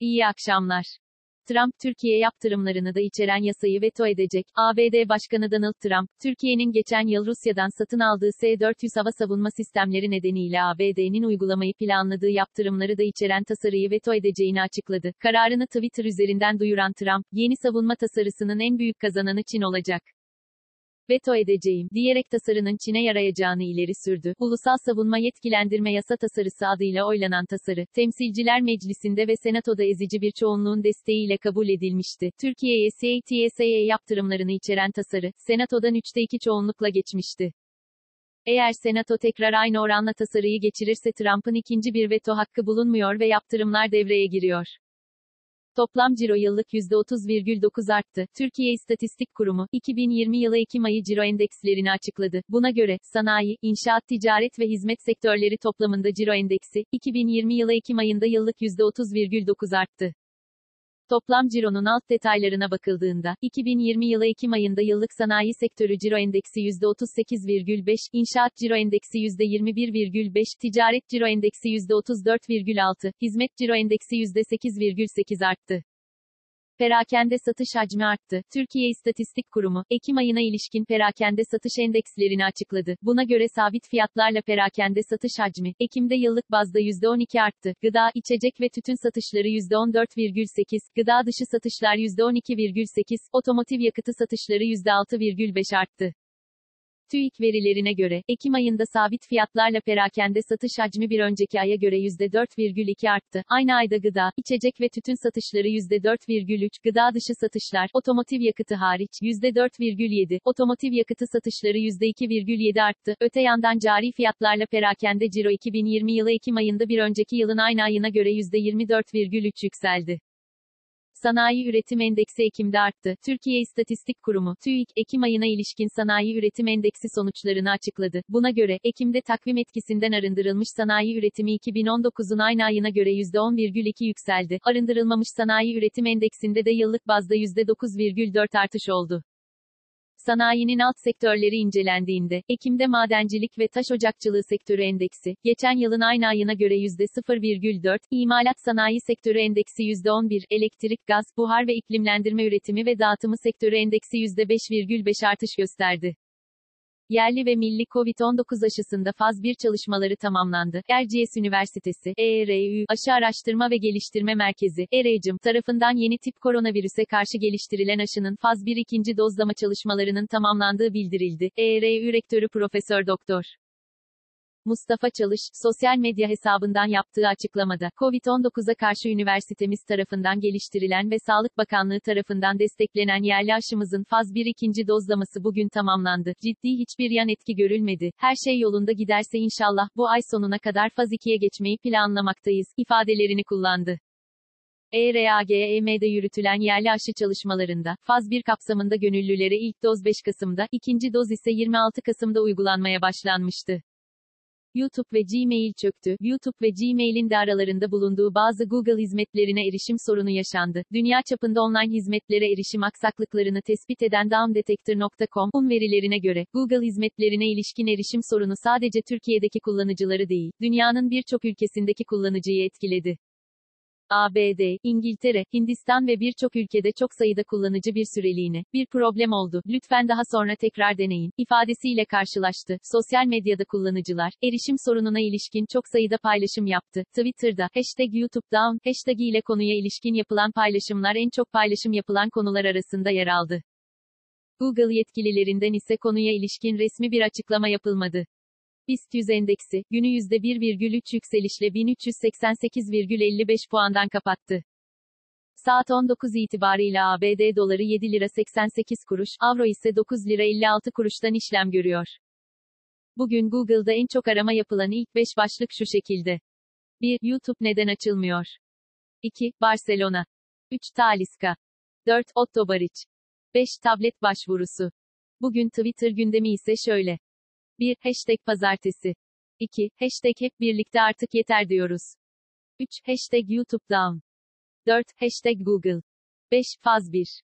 İyi akşamlar. Trump, Türkiye yaptırımlarını da içeren yasayı veto edecek. ABD Başkanı Donald Trump, Türkiye'nin geçen yıl Rusya'dan satın aldığı S-400 hava savunma sistemleri nedeniyle ABD'nin uygulamayı planladığı yaptırımları da içeren tasarıyı veto edeceğini açıkladı. Kararını Twitter üzerinden duyuran Trump, yeni savunma tasarısının en büyük kazananı Çin olacak veto edeceğim, diyerek tasarının Çin'e yarayacağını ileri sürdü. Ulusal Savunma Yetkilendirme Yasa Tasarısı adıyla oylanan tasarı, Temsilciler Meclisi'nde ve Senato'da ezici bir çoğunluğun desteğiyle kabul edilmişti. Türkiye'ye CATSA'ya yaptırımlarını içeren tasarı, Senato'dan 3'te 2 çoğunlukla geçmişti. Eğer Senato tekrar aynı oranla tasarıyı geçirirse Trump'ın ikinci bir veto hakkı bulunmuyor ve yaptırımlar devreye giriyor. Toplam ciro yıllık %30,9 arttı. Türkiye İstatistik Kurumu, 2020 yılı Ekim ayı ciro endekslerini açıkladı. Buna göre, sanayi, inşaat, ticaret ve hizmet sektörleri toplamında ciro endeksi, 2020 yılı Ekim ayında yıllık %30,9 arttı. Toplam cironun alt detaylarına bakıldığında, 2020 yılı Ekim ayında yıllık sanayi sektörü ciro endeksi %38,5, inşaat ciro endeksi %21,5, ticaret ciro endeksi %34,6, hizmet ciro endeksi %8,8 arttı. Perakende satış hacmi arttı. Türkiye İstatistik Kurumu, Ekim ayına ilişkin perakende satış endekslerini açıkladı. Buna göre sabit fiyatlarla perakende satış hacmi, Ekim'de yıllık bazda %12 arttı. Gıda, içecek ve tütün satışları %14,8, gıda dışı satışlar %12,8, otomotiv yakıtı satışları %6,5 arttı. TÜİK verilerine göre, Ekim ayında sabit fiyatlarla perakende satış hacmi bir önceki aya göre %4,2 arttı. Aynı ayda gıda, içecek ve tütün satışları %4,3, gıda dışı satışlar, otomotiv yakıtı hariç, %4,7, otomotiv yakıtı satışları %2,7 arttı. Öte yandan cari fiyatlarla perakende ciro 2020 yılı Ekim ayında bir önceki yılın aynı ayına göre %24,3 yükseldi. Sanayi Üretim Endeksi Ekim'de arttı. Türkiye İstatistik Kurumu, TÜİK, Ekim ayına ilişkin Sanayi Üretim Endeksi sonuçlarını açıkladı. Buna göre, Ekim'de takvim etkisinden arındırılmış sanayi üretimi 2019'un aynı ayına göre %10,2 yükseldi. Arındırılmamış sanayi üretim endeksinde de yıllık bazda %9,4 artış oldu. Sanayinin alt sektörleri incelendiğinde, Ekim'de madencilik ve taş ocakçılığı sektörü endeksi, geçen yılın aynı ayına göre %0,4, imalat sanayi sektörü endeksi %11, elektrik, gaz, buhar ve iklimlendirme üretimi ve dağıtımı sektörü endeksi %5,5 artış gösterdi. Yerli ve milli COVID-19 aşısında faz 1 çalışmaları tamamlandı. Erciyes Üniversitesi, ERÜ, Aşı Araştırma ve Geliştirme Merkezi, ERECIM, tarafından yeni tip koronavirüse karşı geliştirilen aşının faz 1 ikinci dozlama çalışmalarının tamamlandığı bildirildi. ERÜ Rektörü Profesör Doktor. Mustafa Çalış, sosyal medya hesabından yaptığı açıklamada, COVID-19'a karşı üniversitemiz tarafından geliştirilen ve Sağlık Bakanlığı tarafından desteklenen yerli aşımızın faz 1 ikinci dozlaması bugün tamamlandı. Ciddi hiçbir yan etki görülmedi. Her şey yolunda giderse inşallah bu ay sonuna kadar faz 2'ye geçmeyi planlamaktayız, ifadelerini kullandı. ERAGEM'de yürütülen yerli aşı çalışmalarında, faz 1 kapsamında gönüllülere ilk doz 5 Kasım'da, ikinci doz ise 26 Kasım'da uygulanmaya başlanmıştı. YouTube ve Gmail çöktü. YouTube ve Gmail'in de aralarında bulunduğu bazı Google hizmetlerine erişim sorunu yaşandı. Dünya çapında online hizmetlere erişim aksaklıklarını tespit eden downdetector.com'un verilerine göre, Google hizmetlerine ilişkin erişim sorunu sadece Türkiye'deki kullanıcıları değil, dünyanın birçok ülkesindeki kullanıcıyı etkiledi. ABD, İngiltere, Hindistan ve birçok ülkede çok sayıda kullanıcı bir süreliğine bir problem oldu. Lütfen daha sonra tekrar deneyin ifadesiyle karşılaştı. Sosyal medyada kullanıcılar erişim sorununa ilişkin çok sayıda paylaşım yaptı. Twitter'da hashtag YouTube Down hashtag ile konuya ilişkin yapılan paylaşımlar en çok paylaşım yapılan konular arasında yer aldı. Google yetkililerinden ise konuya ilişkin resmi bir açıklama yapılmadı. BIST 100 endeksi, günü %1,3 yükselişle 1388,55 puandan kapattı. Saat 19 itibarıyla ABD doları 7 lira 88 kuruş, avro ise 9 lira 56 kuruştan işlem görüyor. Bugün Google'da en çok arama yapılan ilk 5 başlık şu şekilde. 1. YouTube neden açılmıyor? 2. Barcelona. 3. Taliska. 4. Otto Bariç. 5. Tablet başvurusu. Bugün Twitter gündemi ise şöyle. 1. Hashtag pazartesi. 2. Hashtag hep birlikte artık yeter diyoruz. 3. Hashtag YouTube down. 4. Hashtag Google. 5. Faz 1.